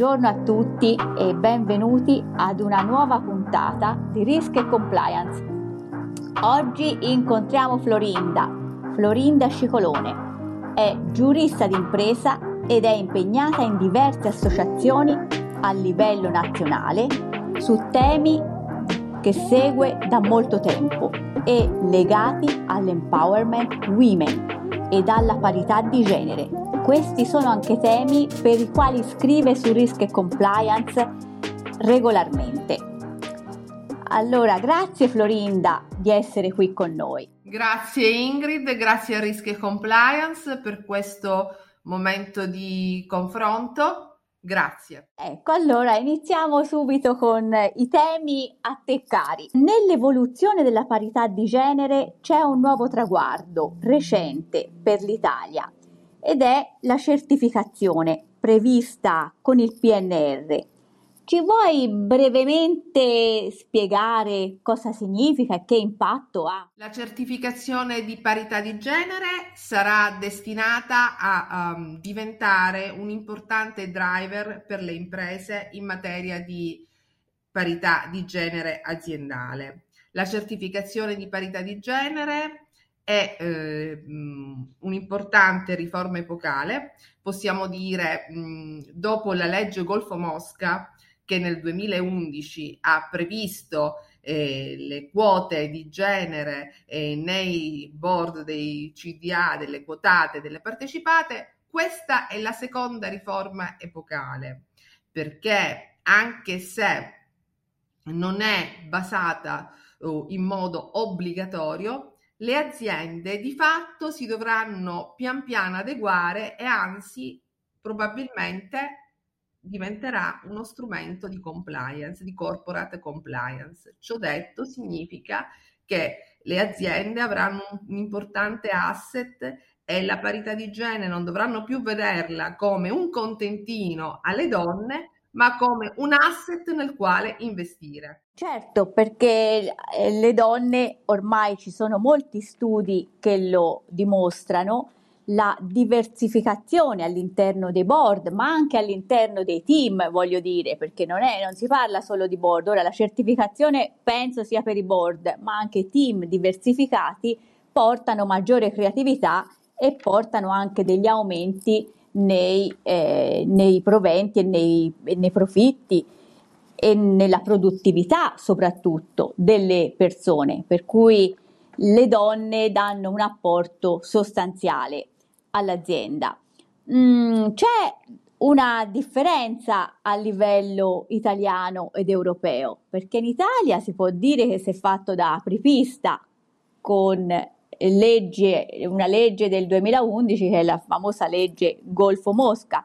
Buongiorno a tutti e benvenuti ad una nuova puntata di Risk e Compliance. Oggi incontriamo Florinda, Florinda Scicolone. È giurista d'impresa ed è impegnata in diverse associazioni a livello nazionale su temi che segue da molto tempo e legati all'empowerment women ed alla parità di genere questi sono anche temi per i quali scrive su Risk e Compliance regolarmente. Allora, grazie Florinda di essere qui con noi. Grazie Ingrid, grazie a Risk e Compliance per questo momento di confronto. Grazie. Ecco, allora iniziamo subito con i temi a te cari. Nell'evoluzione della parità di genere c'è un nuovo traguardo recente per l'Italia ed è la certificazione prevista con il PNR. Ci vuoi brevemente spiegare cosa significa e che impatto ha? La certificazione di parità di genere sarà destinata a um, diventare un importante driver per le imprese in materia di parità di genere aziendale. La certificazione di parità di genere è eh, un'importante riforma epocale, possiamo dire mh, dopo la legge Golfo Mosca che nel 2011 ha previsto eh, le quote di genere eh, nei board dei CDA, delle quotate, delle partecipate, questa è la seconda riforma epocale, perché anche se non è basata uh, in modo obbligatorio, le aziende di fatto si dovranno pian piano adeguare e anzi probabilmente diventerà uno strumento di compliance, di corporate compliance. Ciò detto significa che le aziende avranno un importante asset e la parità di genere non dovranno più vederla come un contentino alle donne, ma come un asset nel quale investire. Certo, perché eh, le donne ormai ci sono molti studi che lo dimostrano, la diversificazione all'interno dei board, ma anche all'interno dei team, voglio dire, perché non, è, non si parla solo di board, ora la certificazione penso sia per i board, ma anche team diversificati portano maggiore creatività e portano anche degli aumenti nei, eh, nei proventi e nei, nei profitti e nella produttività soprattutto delle persone, per cui le donne danno un apporto sostanziale all'azienda. Mm, c'è una differenza a livello italiano ed europeo, perché in Italia si può dire che si è fatto da apripista con legge, una legge del 2011 che è la famosa legge Golfo Mosca.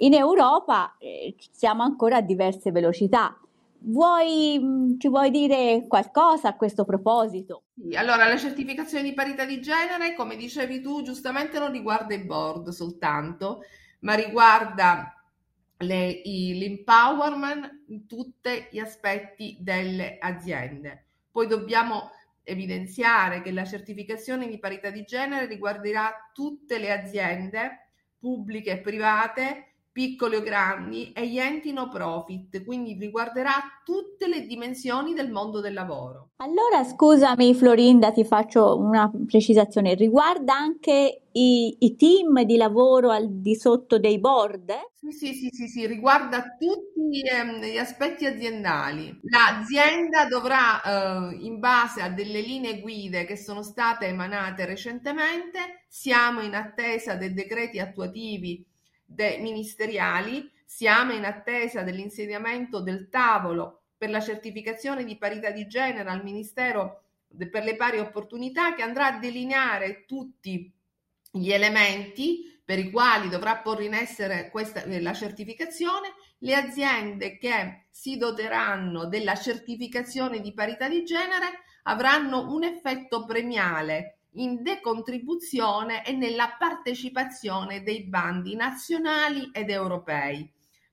In Europa eh, siamo ancora a diverse velocità. Vuoi, mm, ci vuoi dire qualcosa a questo proposito? Allora, la certificazione di parità di genere, come dicevi tu, giustamente non riguarda i board soltanto, ma riguarda le, i, l'empowerment in tutti gli aspetti delle aziende. Poi dobbiamo evidenziare che la certificazione di parità di genere riguarderà tutte le aziende pubbliche e private piccoli o grandi e gli enti no profit, quindi riguarderà tutte le dimensioni del mondo del lavoro. Allora scusami Florinda, ti faccio una precisazione, riguarda anche i, i team di lavoro al di sotto dei board? Sì, sì, sì, sì, sì, riguarda tutti ehm, gli aspetti aziendali. L'azienda dovrà, eh, in base a delle linee guide che sono state emanate recentemente, siamo in attesa dei decreti attuativi de- ministeriali, siamo in attesa dell'insediamento del tavolo per la certificazione di parità di genere al Ministero per le pari opportunità che andrà a delineare tutti gli elementi per i quali dovrà porre in essere questa, eh, la certificazione, le aziende che si doteranno della certificazione di parità di genere avranno un effetto premiale in decontribuzione e nella partecipazione dei bandi nazionali ed europei.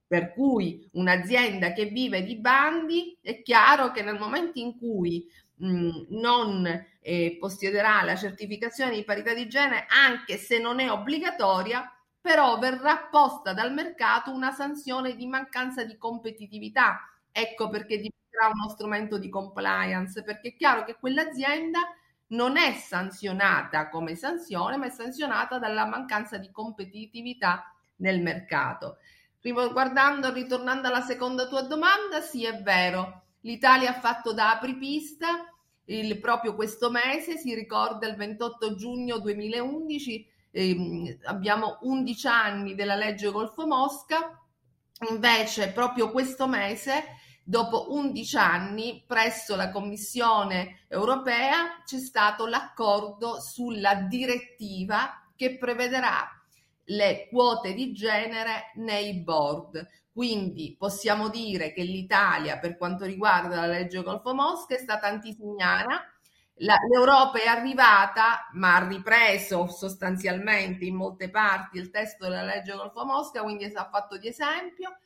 Per cui un'azienda che vive di bandi è chiaro che nel momento in cui mh, non eh, possiederà la certificazione di parità di genere, anche se non è obbligatoria, però verrà posta dal mercato una sanzione di mancanza di competitività. Ecco perché diventerà uno strumento di compliance, perché è chiaro che quell'azienda non è sanzionata come sanzione, ma è sanzionata dalla mancanza di competitività nel mercato. Guardando, ritornando alla seconda tua domanda, sì, è vero, l'Italia ha fatto da apripista il, proprio questo mese, si ricorda il 28 giugno 2011, ehm, abbiamo 11 anni della legge Golfo Mosca, invece proprio questo mese dopo 11 anni presso la Commissione europea c'è stato l'accordo sulla direttiva che prevederà le quote di genere nei board. Quindi possiamo dire che l'Italia, per quanto riguarda la legge Golfo Mosca, è stata antisignana. La, L'Europa è arrivata, ma ha ripreso sostanzialmente in molte parti il testo della legge Golfo Mosca, quindi ha fatto di esempio,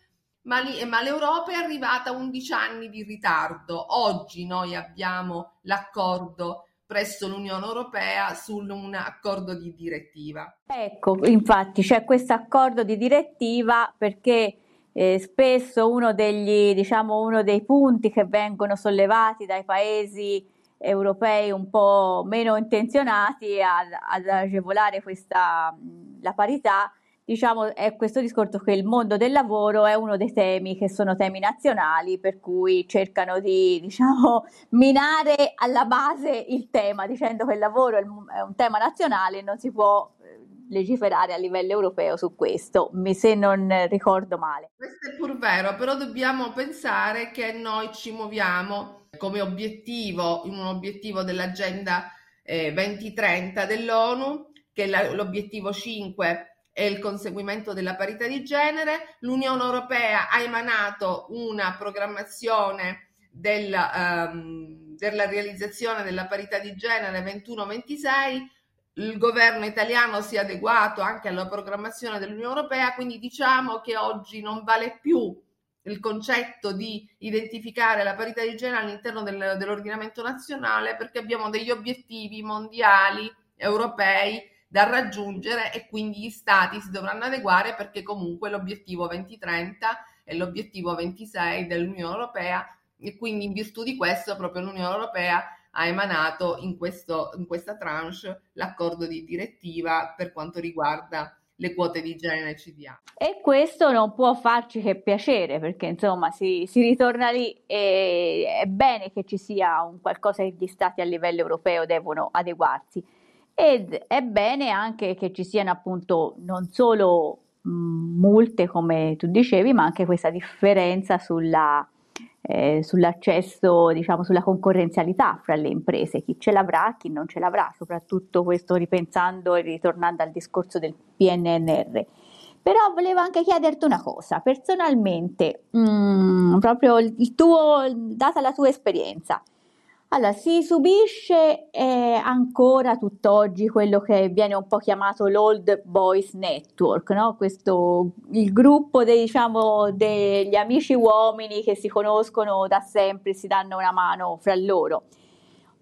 ma, lì, ma l'Europa è arrivata a 11 anni di ritardo. Oggi noi abbiamo l'accordo presso l'Unione Europea su un accordo di direttiva. Ecco, infatti c'è questo accordo di direttiva perché eh, spesso uno degli, diciamo, uno dei punti che vengono sollevati dai paesi europei un po' meno intenzionati ad, ad agevolare questa, la parità diciamo, è questo discorso che il mondo del lavoro è uno dei temi che sono temi nazionali, per cui cercano di, diciamo, minare alla base il tema, dicendo che il lavoro è un tema nazionale e non si può eh, legiferare a livello europeo su questo, se non ricordo male. Questo è pur vero, però dobbiamo pensare che noi ci muoviamo come obiettivo, in un obiettivo dell'agenda eh, 2030 dell'ONU, che è l'obiettivo 5 e il conseguimento della parità di genere. L'Unione Europea ha emanato una programmazione del, um, della realizzazione della parità di genere 21-26. Il governo italiano si è adeguato anche alla programmazione dell'Unione Europea, quindi diciamo che oggi non vale più il concetto di identificare la parità di genere all'interno del, dell'ordinamento nazionale perché abbiamo degli obiettivi mondiali, europei, da raggiungere e quindi gli stati si dovranno adeguare perché comunque l'obiettivo 2030 è l'obiettivo 26 dell'Unione Europea e quindi in virtù di questo proprio l'Unione Europea ha emanato in, questo, in questa tranche l'accordo di direttiva per quanto riguarda le quote di genere CDA. E questo non può farci che piacere perché insomma si, si ritorna lì e è bene che ci sia un qualcosa che gli stati a livello europeo devono adeguarsi ed è bene anche che ci siano appunto non solo multe come tu dicevi, ma anche questa differenza sulla, eh, sull'accesso, diciamo, sulla concorrenzialità fra le imprese, chi ce l'avrà, chi non ce l'avrà, soprattutto questo ripensando e ritornando al discorso del PNNR. Però volevo anche chiederti una cosa, personalmente, mh, proprio il tuo, data la tua esperienza, allora, si subisce eh, ancora tutt'oggi quello che viene un po' chiamato l'Old Boys Network, no? Questo, il gruppo dei, diciamo, degli amici uomini che si conoscono da sempre, si danno una mano fra loro.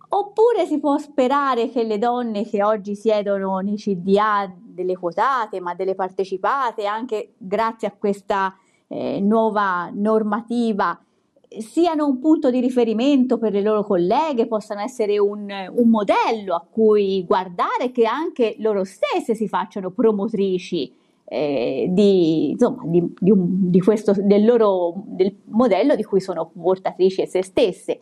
Oppure si può sperare che le donne che oggi siedono nei CDA delle quotate, ma delle partecipate, anche grazie a questa eh, nuova normativa, siano un punto di riferimento per le loro colleghe, possano essere un, un modello a cui guardare, che anche loro stesse si facciano promotrici eh, di, insomma, di, di, un, di, questo, del loro del modello di cui sono portatrici se stesse.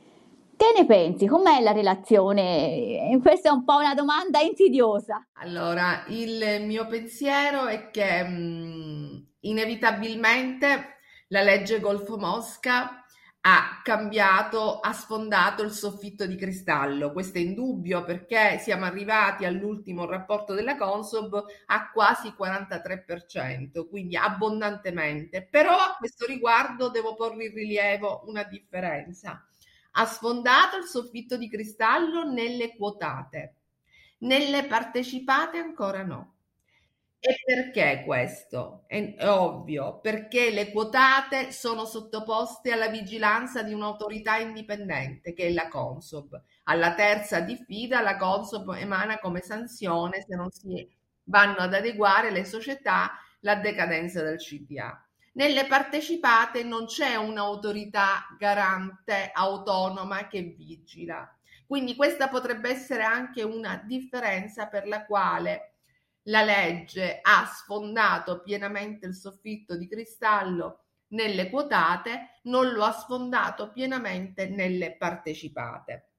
Che ne pensi? Com'è la relazione? Eh, questa è un po' una domanda insidiosa. Allora, il mio pensiero è che mh, mm, inevitabilmente la legge Golfo Mosca ha cambiato, ha sfondato il soffitto di cristallo. Questo è indubbio perché siamo arrivati all'ultimo rapporto della Consob a quasi 43%, quindi abbondantemente. Però a questo riguardo devo porre in rilievo una differenza. Ha sfondato il soffitto di cristallo nelle quotate, nelle partecipate ancora no. E perché questo? È, è ovvio, perché le quotate sono sottoposte alla vigilanza di un'autorità indipendente che è la Consob. Alla terza diffida la Consob emana come sanzione se non si vanno ad adeguare le società alla decadenza del CDA. Nelle partecipate non c'è un'autorità garante autonoma che vigila. Quindi questa potrebbe essere anche una differenza per la quale la legge ha sfondato pienamente il soffitto di cristallo nelle quotate, non lo ha sfondato pienamente nelle partecipate.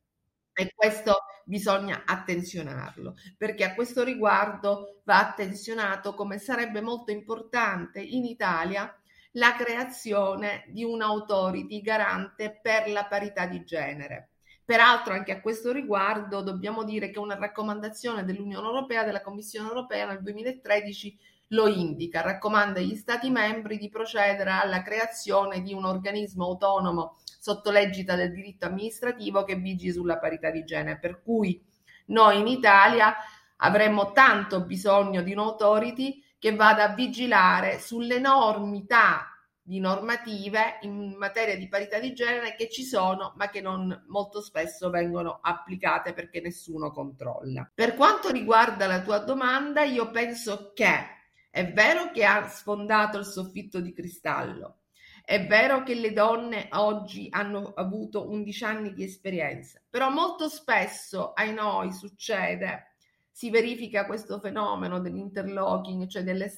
E questo bisogna attenzionarlo, perché a questo riguardo va attenzionato come sarebbe molto importante in Italia la creazione di un'autority garante per la parità di genere. Peraltro anche a questo riguardo dobbiamo dire che una raccomandazione dell'Unione Europea, della Commissione Europea nel 2013 lo indica, raccomanda agli Stati membri di procedere alla creazione di un organismo autonomo sotto l'egida del diritto amministrativo che vigi sulla parità di genere, per cui noi in Italia avremmo tanto bisogno di un'autority che vada a vigilare sull'enormità di normative in materia di parità di genere che ci sono ma che non molto spesso vengono applicate perché nessuno controlla. Per quanto riguarda la tua domanda, io penso che è vero che ha sfondato il soffitto di cristallo, è vero che le donne oggi hanno avuto 11 anni di esperienza, però molto spesso ai noi succede si verifica questo fenomeno dell'interlocking, cioè delle,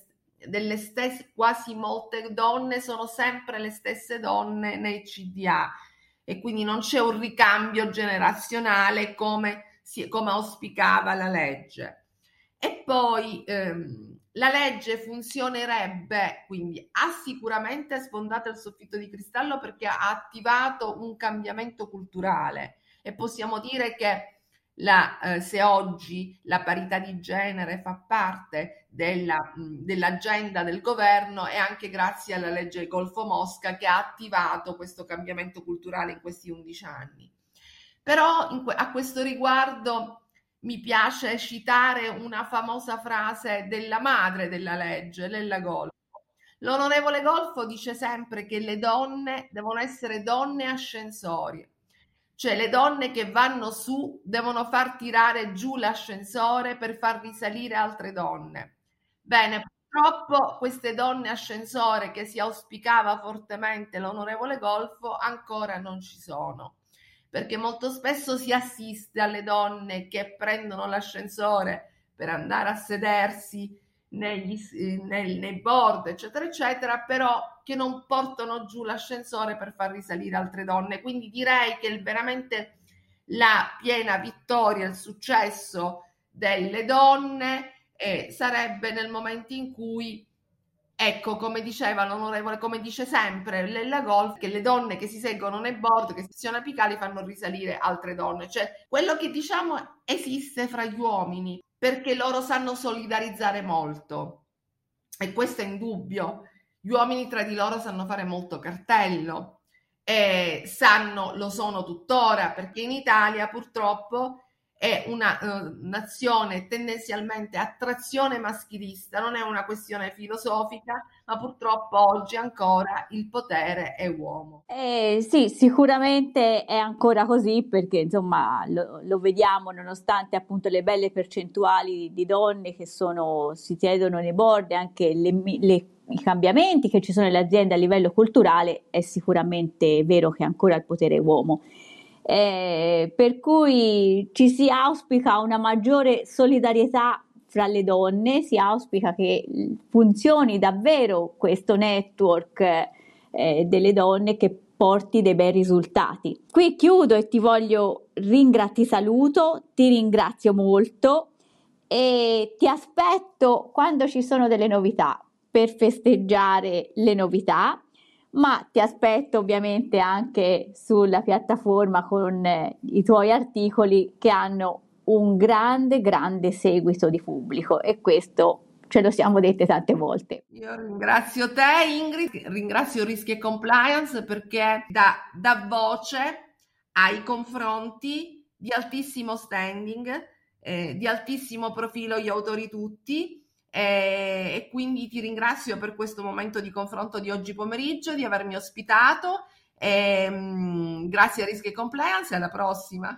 delle stesse, quasi molte donne sono sempre le stesse donne nei CDA e quindi non c'è un ricambio generazionale come, si, come auspicava la legge. E poi ehm, la legge funzionerebbe, quindi ha sicuramente sfondato il soffitto di cristallo perché ha attivato un cambiamento culturale e possiamo dire che la, eh, se oggi la parità di genere fa parte della, mh, dell'agenda del governo è anche grazie alla legge Golfo Mosca che ha attivato questo cambiamento culturale in questi 11 anni. Però que- a questo riguardo mi piace citare una famosa frase della madre della legge, Lella Golfo. L'onorevole Golfo dice sempre che le donne devono essere donne ascensorie cioè le donne che vanno su devono far tirare giù l'ascensore per far risalire altre donne. Bene, purtroppo queste donne ascensore che si auspicava fortemente l'onorevole Golfo ancora non ci sono, perché molto spesso si assiste alle donne che prendono l'ascensore per andare a sedersi negli, nel, nei board, eccetera, eccetera, però che non portano giù l'ascensore per far risalire altre donne. Quindi direi che veramente la piena vittoria, il successo delle donne eh, sarebbe nel momento in cui Ecco, come diceva l'onorevole, come dice sempre Lella Golf, che le donne che si seggono nei board, che si sono apicali, fanno risalire altre donne. Cioè, quello che diciamo esiste fra gli uomini, perché loro sanno solidarizzare molto. E questo è indubbio. Gli uomini tra di loro sanno fare molto cartello sanno, lo sono tuttora, perché in Italia purtroppo è una uh, nazione tendenzialmente a trazione maschilista, non è una questione filosofica, ma purtroppo oggi ancora il potere è uomo. Eh, sì, sicuramente è ancora così perché insomma lo, lo, vediamo nonostante appunto le belle percentuali di donne che sono, si siedono nei board, anche le, le, i cambiamenti che ci sono nelle aziende a livello culturale, è sicuramente vero che ancora il potere è uomo. Eh, per cui ci si auspica una maggiore solidarietà fra le donne, si auspica che funzioni davvero questo network eh, delle donne che porti dei bei risultati. Qui chiudo e ti voglio ringraziare, ti saluto, ti ringrazio molto e ti aspetto quando ci sono delle novità per festeggiare le novità ma ti aspetto ovviamente anche sulla piattaforma con eh, i tuoi articoli che hanno un grande, grande seguito di pubblico e questo ce lo siamo dette tante volte. Io ringrazio te Ingrid, ringrazio Rischi e Compliance perché dà, dà voce ai confronti di altissimo standing, eh, di altissimo profilo gli autori tutti e, e quindi ti ringrazio per questo momento di confronto di oggi pomeriggio, di avermi ospitato. E, um, grazie a Risk e Compliance alla prossima.